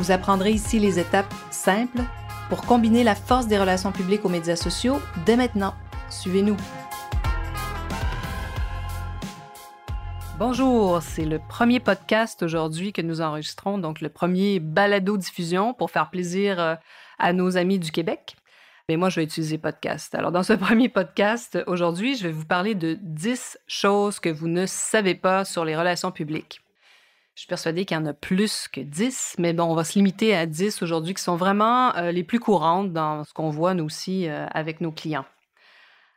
Vous apprendrez ici les étapes simples pour combiner la force des relations publiques aux médias sociaux dès maintenant. Suivez-nous. Bonjour, c'est le premier podcast aujourd'hui que nous enregistrons, donc le premier balado diffusion pour faire plaisir euh, à nos amis du Québec. Mais moi, je vais utiliser podcast. Alors, dans ce premier podcast, aujourd'hui, je vais vous parler de 10 choses que vous ne savez pas sur les relations publiques. Je suis persuadée qu'il y en a plus que 10, mais bon, on va se limiter à 10 aujourd'hui qui sont vraiment euh, les plus courantes dans ce qu'on voit nous aussi euh, avec nos clients.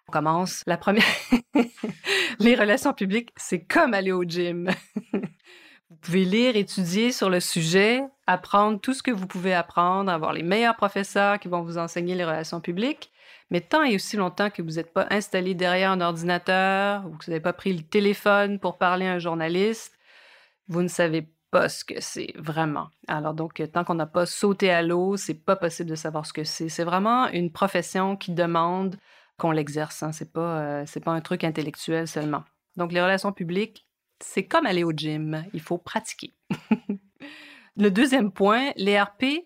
On commence. La première, les relations publiques, c'est comme aller au gym. vous pouvez lire, étudier sur le sujet, apprendre tout ce que vous pouvez apprendre, avoir les meilleurs professeurs qui vont vous enseigner les relations publiques. Mais tant et aussi longtemps que vous n'êtes pas installé derrière un ordinateur ou que vous n'avez pas pris le téléphone pour parler à un journaliste, vous ne savez pas ce que c'est vraiment. Alors donc, tant qu'on n'a pas sauté à l'eau, c'est pas possible de savoir ce que c'est. C'est vraiment une profession qui demande qu'on l'exerce. Hein. C'est pas, euh, c'est pas un truc intellectuel seulement. Donc, les relations publiques, c'est comme aller au gym. Il faut pratiquer. Le deuxième point, les RP,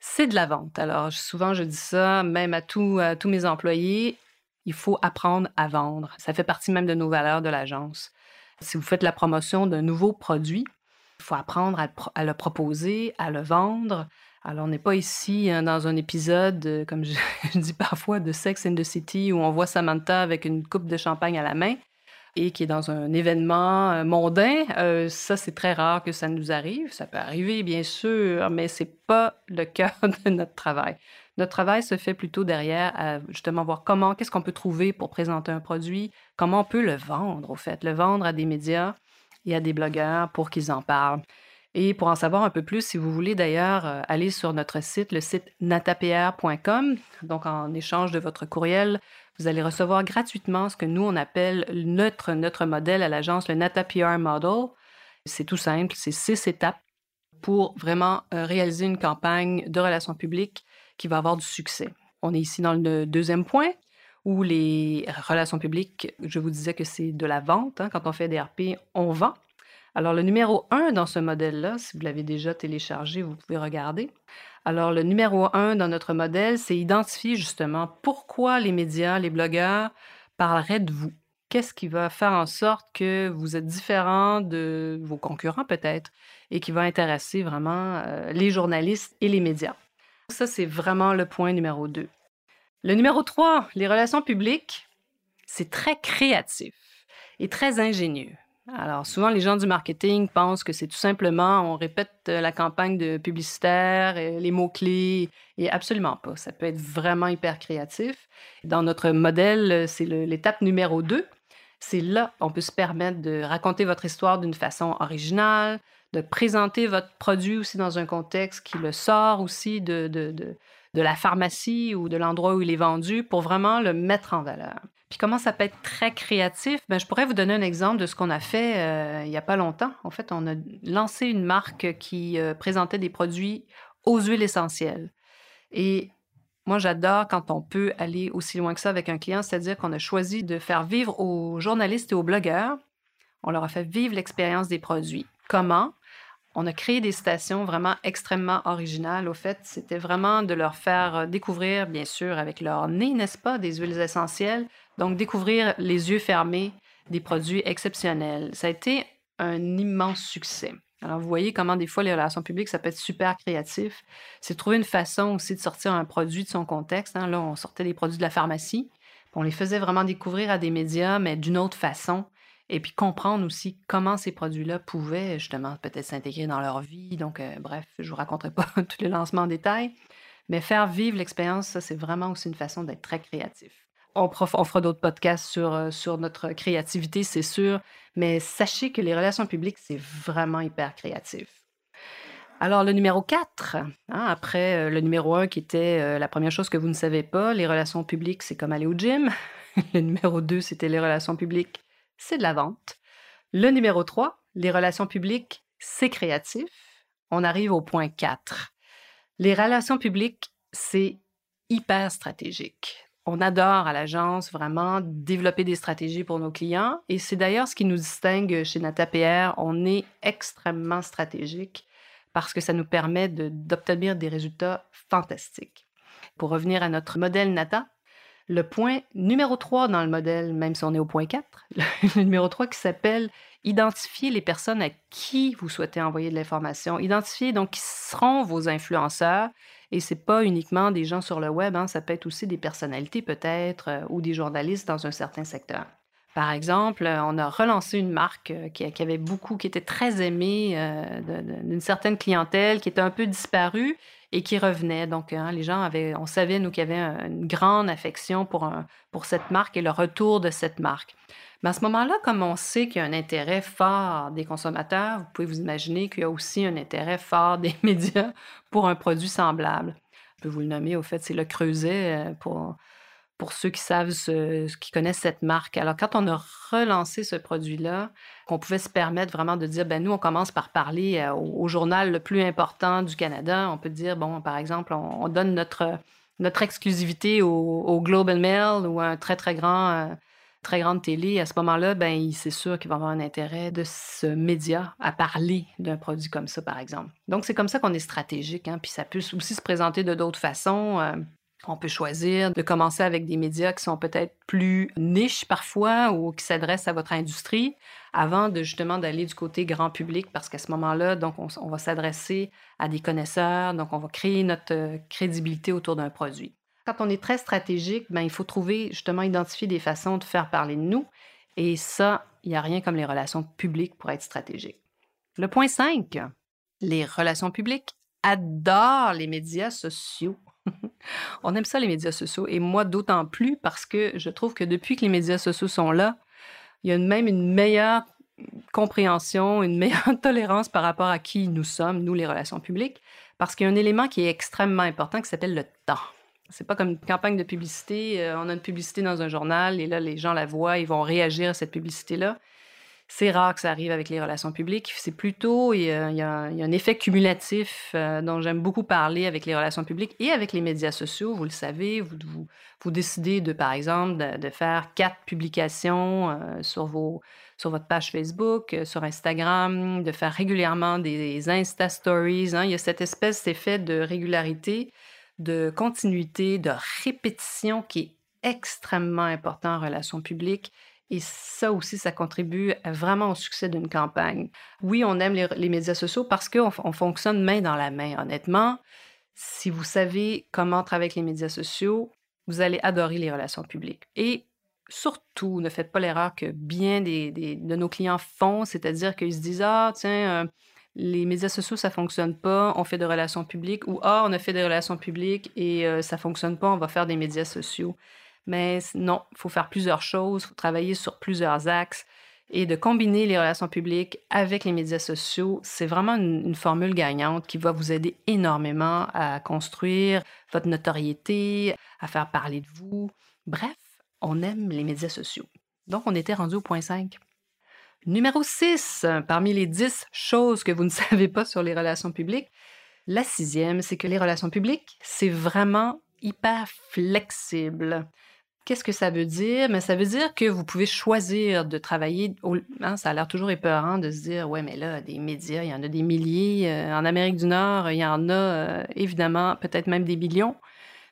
c'est de la vente. Alors, souvent, je dis ça, même à, à tous mes employés, il faut apprendre à vendre. Ça fait partie même de nos valeurs de l'agence. Si vous faites la promotion d'un nouveau produit, il faut apprendre à, le proposer, à le vendre, alors, on n'est pas ici hein, dans un épisode, euh, comme je, dis parfois, de Sex in the City où on voit Samantha avec une coupe de champagne à la main et qui est dans un événement euh, mondain. Euh, ça, c'est très rare que ça nous arrive. Ça peut arriver, bien sûr, mais c'est pas le cœur de notre travail. Notre travail se fait plutôt derrière à justement voir comment, qu'est-ce qu'on peut trouver pour présenter un produit, comment on peut le vendre, au fait, le vendre à des médias et à des blogueurs pour qu'ils en parlent. Et pour en savoir un peu plus, si vous voulez d'ailleurs euh, aller sur notre site, le site natapr.com, donc en échange de votre courriel, vous allez recevoir gratuitement ce que nous, on appelle notre, notre modèle à l'agence, le NataPR Model. C'est tout simple, c'est six étapes pour vraiment euh, réaliser une campagne de relations publiques qui va avoir du succès. On est ici dans le deuxième point où les relations publiques, je vous disais que c'est de la vente. Hein. quand on fait des RP, on vend. Alors, le numéro 1 dans ce modèle-là, si vous l'avez déjà téléchargé, vous pouvez regarder. Alors, le numéro 1 dans notre modèle, c'est identifier justement pourquoi les médias, les blogueurs parleraient de vous. Qu'est-ce qui va faire en sorte que vous êtes différent de vos concurrents peut-être et qui va intéresser vraiment euh, les journalistes et les médias? Ça, c'est vraiment le point numéro 2. Le numéro 3, les relations publiques, c'est très créatif et très ingénieux. Alors, souvent, les gens du marketing pensent que c'est tout simplement, on répète euh, la campagne de publicitaire, euh, les mots-clés, et absolument pas. Ça peut être vraiment hyper créatif. Dans notre modèle, euh, c'est l'étape numéro 2. C'est là on peut se permettre de raconter votre histoire d'une façon originale, de présenter votre produit aussi dans un contexte qui le sort aussi de, de, de, la pharmacie ou de l'endroit où il est vendu pour vraiment le mettre en valeur. Puis comment ça peut être très créatif? Ben, je pourrais vous donner un exemple de ce qu'on a fait euh, il n'y a pas longtemps. En fait, on a lancé une marque qui euh, présentait des produits aux huiles essentielles. Et moi, j'adore quand on peut aller aussi loin que ça avec un client, c'est-à-dire qu'on a choisi de faire vivre aux journalistes et aux blogueurs, on leur a fait vivre l'expérience des produits. Comment? On a créé des stations vraiment extrêmement originales. Au fait, c'était vraiment de leur faire euh, découvrir, bien sûr, avec leur nez, n'est-ce pas, des huiles essentielles, donc, découvrir les yeux fermés des produits exceptionnels. Ça a été un immense succès. Alors, vous voyez comment des fois les relations publiques, ça peut être super créatif. C'est trouver une façon aussi de sortir un produit de son contexte. Hein. Là, on sortait des produits de la pharmacie. On les faisait vraiment découvrir à des médias, mais d'une autre façon. Et puis comprendre aussi comment ces produits-là pouvaient justement peut-être s'intégrer dans leur vie. Donc, euh, bref, je ne vous raconterai pas tous les lancements en détail. Mais faire vivre l'expérience, ça, c'est vraiment aussi une façon d'être très créatif on, fera d'autres podcasts sur, euh, sur notre créativité, c'est sûr, mais sachez que les relations publiques, c'est vraiment hyper créatif. Alors, le numéro 4, hein, après euh, le numéro 1 qui était euh, la première chose que vous ne savez pas, les relations publiques, c'est comme aller au gym. le numéro 2, c'était les relations publiques, c'est de la vente. Le numéro 3, les relations publiques, c'est créatif. On arrive au point 4. Les relations publiques, c'est hyper stratégique. On adore à l'agence vraiment développer des stratégies pour nos clients et c'est d'ailleurs ce qui nous distingue chez NataPR. On est extrêmement stratégique parce que ça nous permet d'obtenir des résultats fantastiques. Pour revenir à notre modèle Nata, le point numéro 3 dans le modèle, même si on est au point 4, le numéro 3 qui s'appelle identifier les personnes à qui vous souhaitez envoyer de l'information. Identifier donc qui seront vos influenceurs. Et c'est pas uniquement des gens sur le web, hein, ça peut être aussi des personnalités peut-être euh, ou des journalistes dans un certain secteur. Par exemple, euh, on a relancé une marque euh, qui, avait beaucoup, qui était très aimée d'une certaine clientèle, qui était un peu disparue et qui revenait. Donc, hein, les gens avaient, on savait, nous, qu'il y avait une grande affection pour, pour cette marque et le retour de cette marque. Mais à ce moment-là, comme on sait qu'il y a un intérêt fort des consommateurs, vous pouvez vous imaginer qu'il y a aussi un intérêt fort des médias pour un produit semblable. Je peux vous le nommer, au fait, c'est le creuset pour pour ceux qui savent, qui connaissent cette marque. Alors, quand on a relancé ce produit-là, qu'on pouvait se permettre vraiment de dire, ben nous, on commence par parler euh, au, journal le plus important du Canada. On peut dire, bon, par exemple, on, donne notre, notre exclusivité au, Globe and Mail ou à un très, très grand, euh, très grande télé. À ce moment-là, ben c'est sûr qu'il va avoir un intérêt de ce média à parler d'un produit comme ça, par exemple. Donc, c'est comme ça qu'on est stratégique. Hein, puis ça peut aussi se présenter de d'autres façons. Euh, on peut choisir de commencer avec des médias qui sont peut-être plus niches parfois ou qui s'adressent à votre industrie avant de justement d'aller du côté grand public parce qu'à ce moment-là, donc on, va s'adresser à des connaisseurs, donc on va créer notre euh, crédibilité autour d'un produit. Quand on est très stratégique, ben, il faut trouver justement identifier des façons de faire parler de nous et ça, il n'y a rien comme les relations publiques pour être stratégique. Le point 5, les relations publiques adorent les médias sociaux. On aime ça, les médias sociaux. Et moi, d'autant plus parce que je trouve que depuis que les médias sociaux sont là, il y a même une meilleure compréhension, une meilleure tolérance par rapport à qui nous sommes, nous, les relations publiques, parce qu'il y a un élément qui est extrêmement important qui s'appelle le temps. C'est pas comme une campagne de publicité. Euh, on a une publicité dans un journal et là, les gens la voient, ils vont réagir à cette publicité-là. C'est rare que ça arrive avec les relations publiques. C'est plutôt, il y, a, un effet cumulatif euh, dont j'aime beaucoup parler avec les relations publiques et avec les médias sociaux. Vous le savez, vous, vous, décidez de, par exemple, de, faire quatre publications euh, sur, vos, sur votre page Facebook, euh, sur Instagram, de faire régulièrement des, Insta Stories. Hein. Il y a cette espèce d'effet de régularité, de continuité, de répétition qui est extrêmement important en relations publiques et ça aussi, ça contribue vraiment au succès d'une campagne. Oui, on aime les, médias sociaux parce qu'on on fonctionne main dans la main, honnêtement. Si vous savez comment travailler avec les médias sociaux, vous allez adorer les relations publiques. Et surtout, ne faites pas l'erreur que bien des, de nos clients font, c'est-à-dire qu'ils se disent Ah, tiens, les médias sociaux, ça fonctionne pas, on fait des relations publiques, ou Ah, on a fait des relations publiques et euh, ça fonctionne pas, on va faire des médias sociaux. Mais non, il faut faire plusieurs choses, faut travailler sur plusieurs axes et de combiner les relations publiques avec les médias sociaux, c'est vraiment une, formule gagnante qui va vous aider énormément à construire votre notoriété, à faire parler de vous. Bref, on aime les médias sociaux. Donc, on était rendu au point 5. Numéro 6, parmi les 10 choses que vous ne savez pas sur les relations publiques, la sixième, c'est que les relations publiques, c'est vraiment hyper flexible. Qu'est-ce que ça veut dire? Mais ça veut dire que vous pouvez choisir de travailler. Hein, ça a l'air toujours épeurant de se dire, ouais, mais là, des médias, il y en a des milliers. Euh, en Amérique du Nord, il y en a euh, évidemment peut-être même des millions.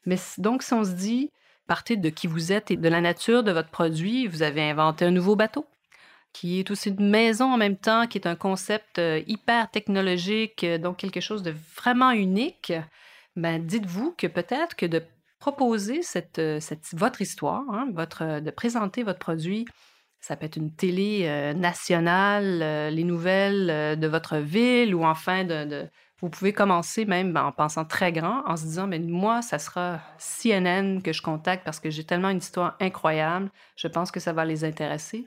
Mais donc, si on se dit, partez de qui vous êtes et de la nature de votre produit, vous avez inventé un nouveau bateau qui est aussi une maison en même temps, qui est un concept euh, hyper technologique, donc quelque chose de vraiment unique. Ben, dites-vous que peut-être que de proposer euh, cette, votre histoire, hein, euh, de présenter votre produit. Ça peut être une télé euh, nationale, les nouvelles de votre ville ou enfin vous pouvez commencer même en pensant très grand, en se disant, mais moi, ça sera CNN que je contacte parce que j'ai tellement une histoire incroyable, je pense que ça va les intéresser.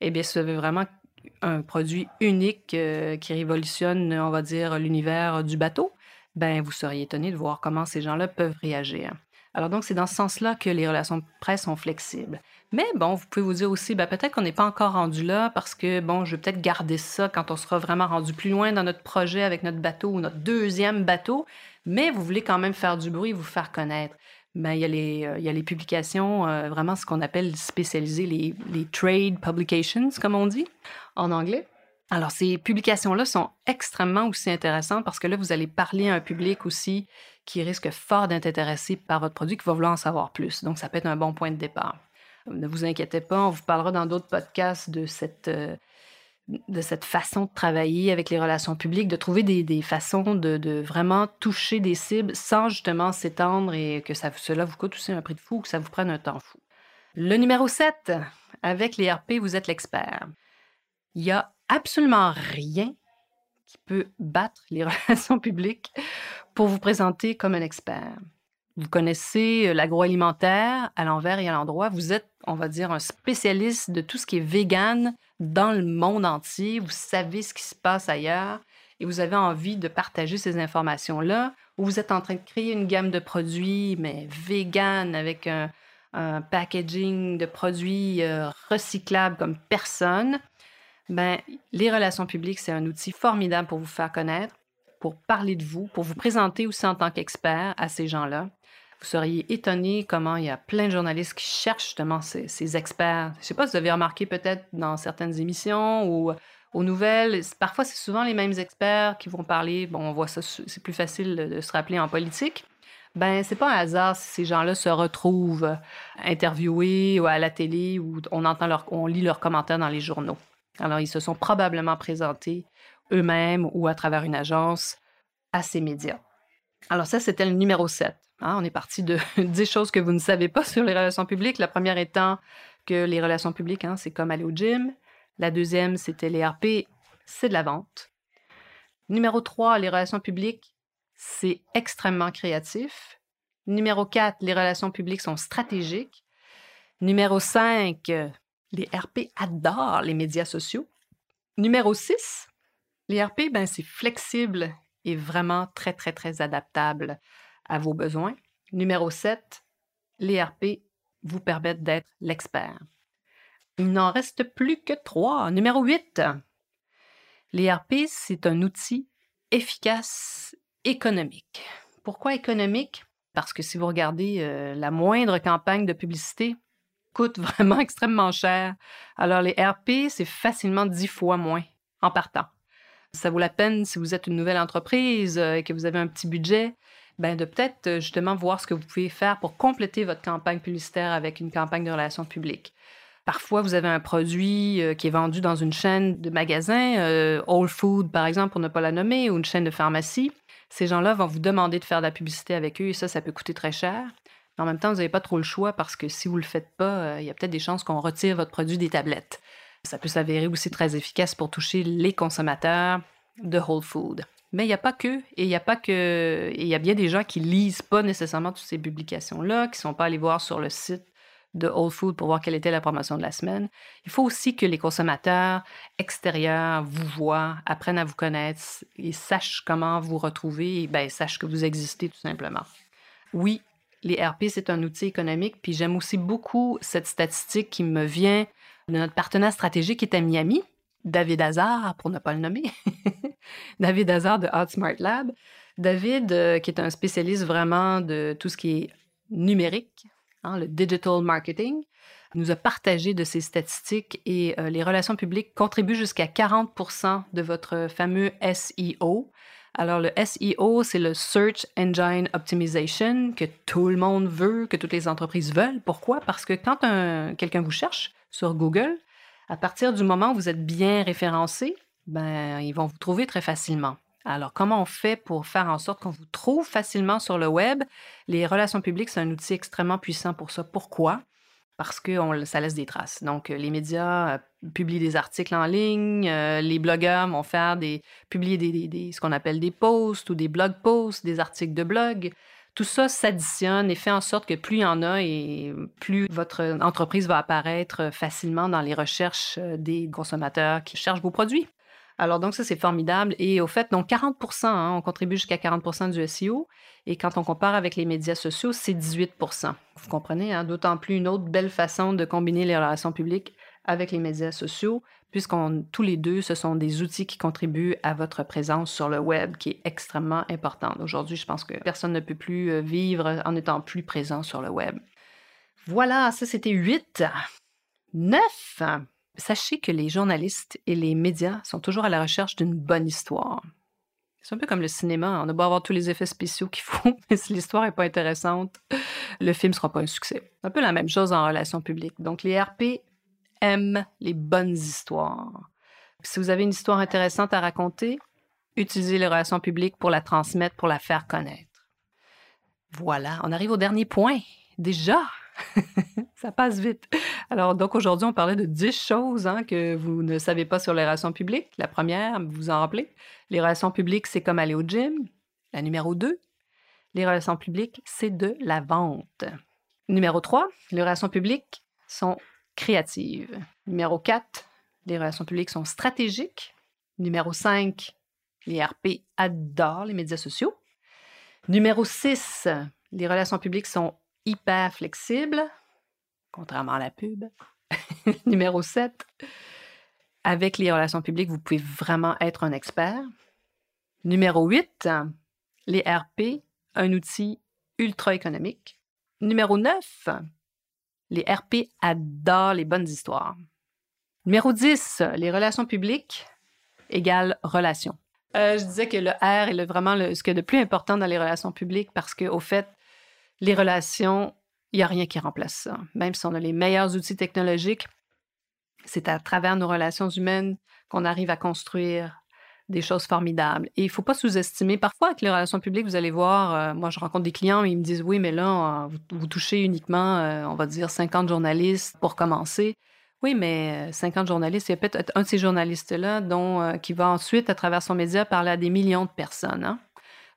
Eh bien, avez vraiment un produit unique qui révolutionne, on va dire, l'univers du bateau, ben vous seriez étonné de voir comment ces gens-là peuvent réagir. Alors donc, c'est dans ce sens-là que les relations de presse sont flexibles. Mais bon, vous pouvez vous dire aussi, ben, peut-être qu'on n'est pas encore rendu là parce que, bon, je vais peut-être garder ça quand on sera vraiment rendu plus loin dans notre projet avec notre bateau ou notre deuxième bateau, mais vous voulez quand même faire du bruit, vous faire connaître. Ben, il, y a les, euh, il y a les publications, euh, vraiment ce qu'on appelle spécialisées, les, les trade publications, comme on dit en anglais. Alors, ces publications-là sont extrêmement aussi intéressantes parce que là, vous allez parler à un public aussi qui risque fort d'être intéressé par votre produit, qui va vouloir en savoir plus. Donc, ça peut être un bon point de départ. Ne vous inquiétez pas, on vous parlera dans d'autres podcasts de cette, euh, de cette façon de travailler avec les relations publiques, de trouver des, façons de, vraiment toucher des cibles sans justement s'étendre et que cela vous coûte aussi un prix de fou, que ça vous prenne un temps fou. Le numéro 7, avec les RP, vous êtes l'expert. Il n'y a absolument rien qui peut battre les relations publiques pour vous présenter comme un expert. Vous connaissez euh, l'agroalimentaire à l'envers et à l'endroit. Vous êtes, on va dire, un spécialiste de tout ce qui est vegan dans le monde entier. Vous savez ce qui se passe ailleurs et vous avez envie de partager ces informations-là. Ou vous êtes en train de créer une gamme de produits, mais vegan avec un, packaging de produits euh, recyclables comme personne. Ben, les relations publiques, c'est un outil formidable pour vous faire connaître, pour parler de vous, pour vous présenter aussi en tant qu'expert à ces gens-là. Vous seriez étonné comment il y a plein de journalistes qui cherchent justement ces, experts. Je ne sais pas si vous avez remarqué peut-être dans certaines émissions ou aux nouvelles, parfois c'est souvent les mêmes experts qui vont parler. Bon, on voit ça, c'est plus facile de se rappeler en politique. Ben, c'est pas un hasard si ces gens-là se retrouvent interviewés ou à la télé ou on entend leur, on lit leurs commentaires dans les journaux. Alors, ils se sont probablement présentés eux-mêmes ou à travers une agence à ces médias. Alors ça, c'était le numéro 7. Hein. on est parti de 10 choses que vous ne savez pas sur les relations publiques. La première étant que les relations publiques, hein, c'est comme aller au gym. La deuxième, c'était les RP, c'est de la vente. Numéro 3, les relations publiques, c'est extrêmement créatif. Numéro 4, les relations publiques sont stratégiques. Numéro 5, les RP adorent les médias sociaux. Numéro 6, les RP, ben, c'est flexible et vraiment très, très, très adaptable à vos besoins. Numéro 7, les RP vous permettent d'être l'expert. Il n'en reste plus que trois. Numéro 8, les RP, c'est un outil efficace économique. Pourquoi économique? Parce que si vous regardez euh, la moindre campagne de publicité, coûte vraiment extrêmement cher. Alors les RP, c'est facilement dix fois moins en partant. Ça vaut la peine si vous êtes une nouvelle entreprise euh, et que vous avez un petit budget, ben de peut-être euh, justement voir ce que vous pouvez faire pour compléter votre campagne publicitaire avec une campagne de relations publiques. Parfois, vous avez un produit euh, qui est vendu dans une chaîne de magasins, All Food par exemple, pour ne pas la nommer, ou une chaîne de pharmacie. Ces gens-là vont vous demander de faire de la publicité avec eux et ça, ça peut coûter très cher. Mais en même temps, vous n'avez pas trop le choix parce que si vous ne le faites pas, il y a peut-être des chances qu'on retire votre produit des tablettes. Ça peut s'avérer aussi très efficace pour toucher les consommateurs de Whole Food. Mais il n'y a pas que, et il n'y a pas que, il y a bien des gens qui lisent pas nécessairement toutes ces publications-là, qui ne sont pas allés voir sur le site de Whole Food pour voir quelle était la promotion de la semaine. Il faut aussi que les consommateurs extérieurs vous voient, apprennent à vous connaître et sachent comment vous retrouver et ben, sachent que vous existez tout simplement. Oui, les RP, c'est un outil économique, puis j'aime aussi beaucoup cette statistique qui me vient notre partenaire stratégique est à Miami, David Hazard, pour ne pas le nommer. David Hazard de Smart Lab. David, euh, qui est un spécialiste vraiment de tout ce qui est numérique, hein, le digital marketing, nous a partagé de ses statistiques et euh, les relations publiques contribuent jusqu'à 40% de votre fameux SEO. Alors, le SEO, c'est le Search Engine Optimization que tout le monde veut, que toutes les entreprises veulent. Pourquoi? Parce que quand quelqu'un vous cherche, sur Google, à partir du moment où vous êtes bien référencé, ben, ils vont vous trouver très facilement. Alors, comment on fait pour faire en sorte qu'on vous trouve facilement sur le web? Les relations publiques, c'est un outil extrêmement puissant pour ça. Pourquoi? Parce que ça laisse des traces. Donc, les médias euh, publient des articles en ligne, euh, les blogueurs vont faire des, publier des, ce qu'on appelle des posts ou des blog posts, des articles de blog. Tout ça s'additionne et fait en sorte que plus il y en a et plus votre entreprise va apparaître facilement dans les recherches euh, des consommateurs qui cherchent vos produits. Alors donc ça, c'est formidable. Et au fait, donc 40% hein, on contribue jusqu'à 40% du SEO. Et quand on compare avec les médias sociaux, c'est 18% Vous comprenez, hein? d'autant plus une autre belle façon de combiner les relations publiques avec les médias sociaux, puisqu'on tous les deux, ce sont des outils qui contribuent à votre présence sur le web, qui est extrêmement importante. Aujourd'hui, je pense que personne ne peut plus euh, vivre en étant plus présent sur le web. Voilà, ça c'était 8. 9. Sachez que les journalistes et les médias sont toujours à la recherche d'une bonne histoire. C'est un peu comme le cinéma, on a beau avoir tous les effets spéciaux qu'il faut, mais si l'histoire n'est pas intéressante, le film ne sera pas un succès. Un peu la même chose en relations publiques. Donc les RP aime les bonnes histoires. Si vous avez une histoire intéressante à raconter, utilisez les relations publiques pour la transmettre, pour la faire connaître. Voilà, on arrive au dernier point. Déjà, ça passe vite. Alors, donc aujourd'hui, on parlait de 10 choses hein, que vous ne savez pas sur les relations publiques. La première, vous vous en rappelez, les relations publiques, c'est comme aller au gym. La numéro 2, les relations publiques, c'est de la vente. Numéro 3, les relations publiques sont créative. Numéro 4, les relations publiques sont stratégiques. Numéro 5, les RP adorent les médias sociaux. Numéro 6, les relations publiques sont hyper flexibles, contrairement à la pub. Numéro 7, avec les relations publiques, vous pouvez vraiment être un expert. Numéro 8, les RP, un outil ultra économique. Numéro 9, les RP adorent les bonnes histoires. Numéro 10, les relations publiques égale relations. Euh, je disais que le R est vraiment ce qui est de plus important dans les relations publiques parce qu'au fait, les relations, il n'y a rien qui remplace ça. Même si on a les meilleurs outils technologiques, c'est à travers nos relations humaines qu'on arrive à construire des choses formidables. Et il ne faut pas sous-estimer. Parfois, avec les relations publiques, vous allez voir, euh, moi, je rencontre des clients, ils me disent, oui, mais là, euh, vous, touchez uniquement, euh, on va dire, 50 journalistes pour commencer. Oui, mais 50 journalistes, il y a peut-être un de ces journalistes-là dont qui va ensuite, à travers son média, parler à des millions de personnes. Hein.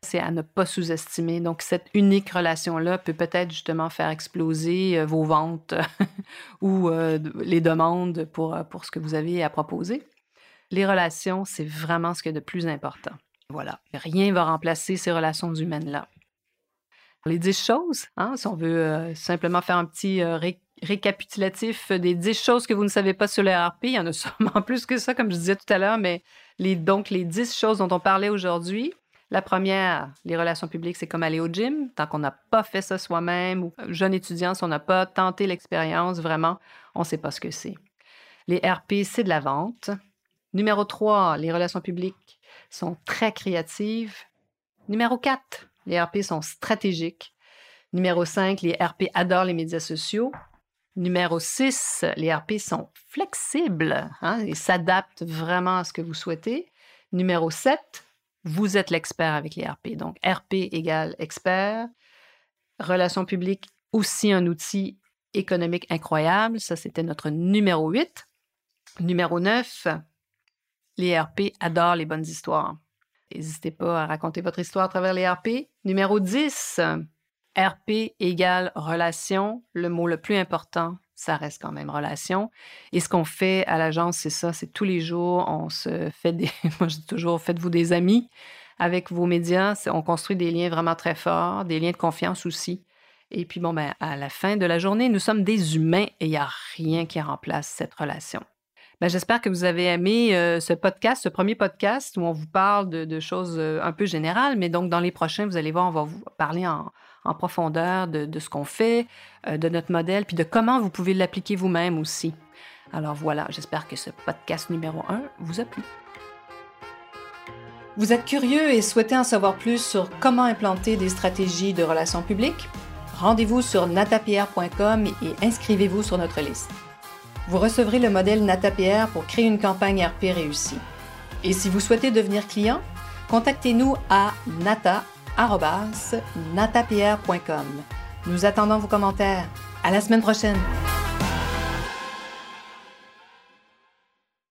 C'est à ne pas sous-estimer. Donc, cette unique relation-là peut peut-être justement faire exploser vos ventes ou les demandes pour, pour ce que vous avez à proposer les relations, c'est vraiment ce qui est de plus important. Voilà, rien ne va remplacer ces relations humaines-là. Les dix choses, hein, si on veut euh, simplement faire un petit euh, récapitulatif des dix choses que vous ne savez pas sur le RP, il y en a sûrement plus que ça, comme je disais tout à l'heure, mais les, donc les dix choses dont on parlait aujourd'hui. La première, les relations publiques, c'est comme aller au gym. Tant qu'on n'a pas fait ça soi-même ou euh, jeune étudiant, si on n'a pas tenté l'expérience, vraiment, on ne sait pas ce que c'est. Les RP, c'est de la vente. Numéro 3, les relations publiques sont très créatives. Numéro 4, les RP sont stratégiques. Numéro 5, les RP adorent les médias sociaux. Numéro 6, les RP sont flexibles hein, et s'adaptent vraiment à ce que vous souhaitez. Numéro 7, vous êtes l'expert avec les RP. Donc, RP égale expert. Relations publiques, aussi un outil économique incroyable. Ça, c'était notre numéro 8. Numéro 9, les RP adorent les bonnes histoires. N'hésitez pas à raconter votre histoire à travers les RP. Numéro 10, RP égale relation. Le mot le plus important, ça reste quand même relation. Et ce qu'on fait à l'agence, c'est ça, c'est tous les jours, on se fait des, moi je dis toujours, faites-vous des amis avec vos médias. On construit des liens vraiment très forts, des liens de confiance aussi. Et puis bon, ben, à la fin de la journée, nous sommes des humains et il n'y a rien qui remplace cette relation. Ben, j'espère que vous avez aimé euh, ce podcast, ce premier podcast où on vous parle de, choses euh, un peu générales, mais donc dans les prochains, vous allez voir, on va vous parler en, profondeur de, ce qu'on fait, euh, de notre modèle, puis de comment vous pouvez l'appliquer vous-même aussi. Alors voilà, j'espère que ce podcast numéro 1 vous a plu. Vous êtes curieux et souhaitez en savoir plus sur comment implanter des stratégies de relations publiques? Rendez-vous sur natapierre.com et inscrivez-vous sur notre liste. Vous recevrez le modèle NataPR pour créer une campagne RP réussie. Et si vous souhaitez devenir client, contactez-nous à nata.natapr.com. Nous attendons vos commentaires. À la semaine prochaine!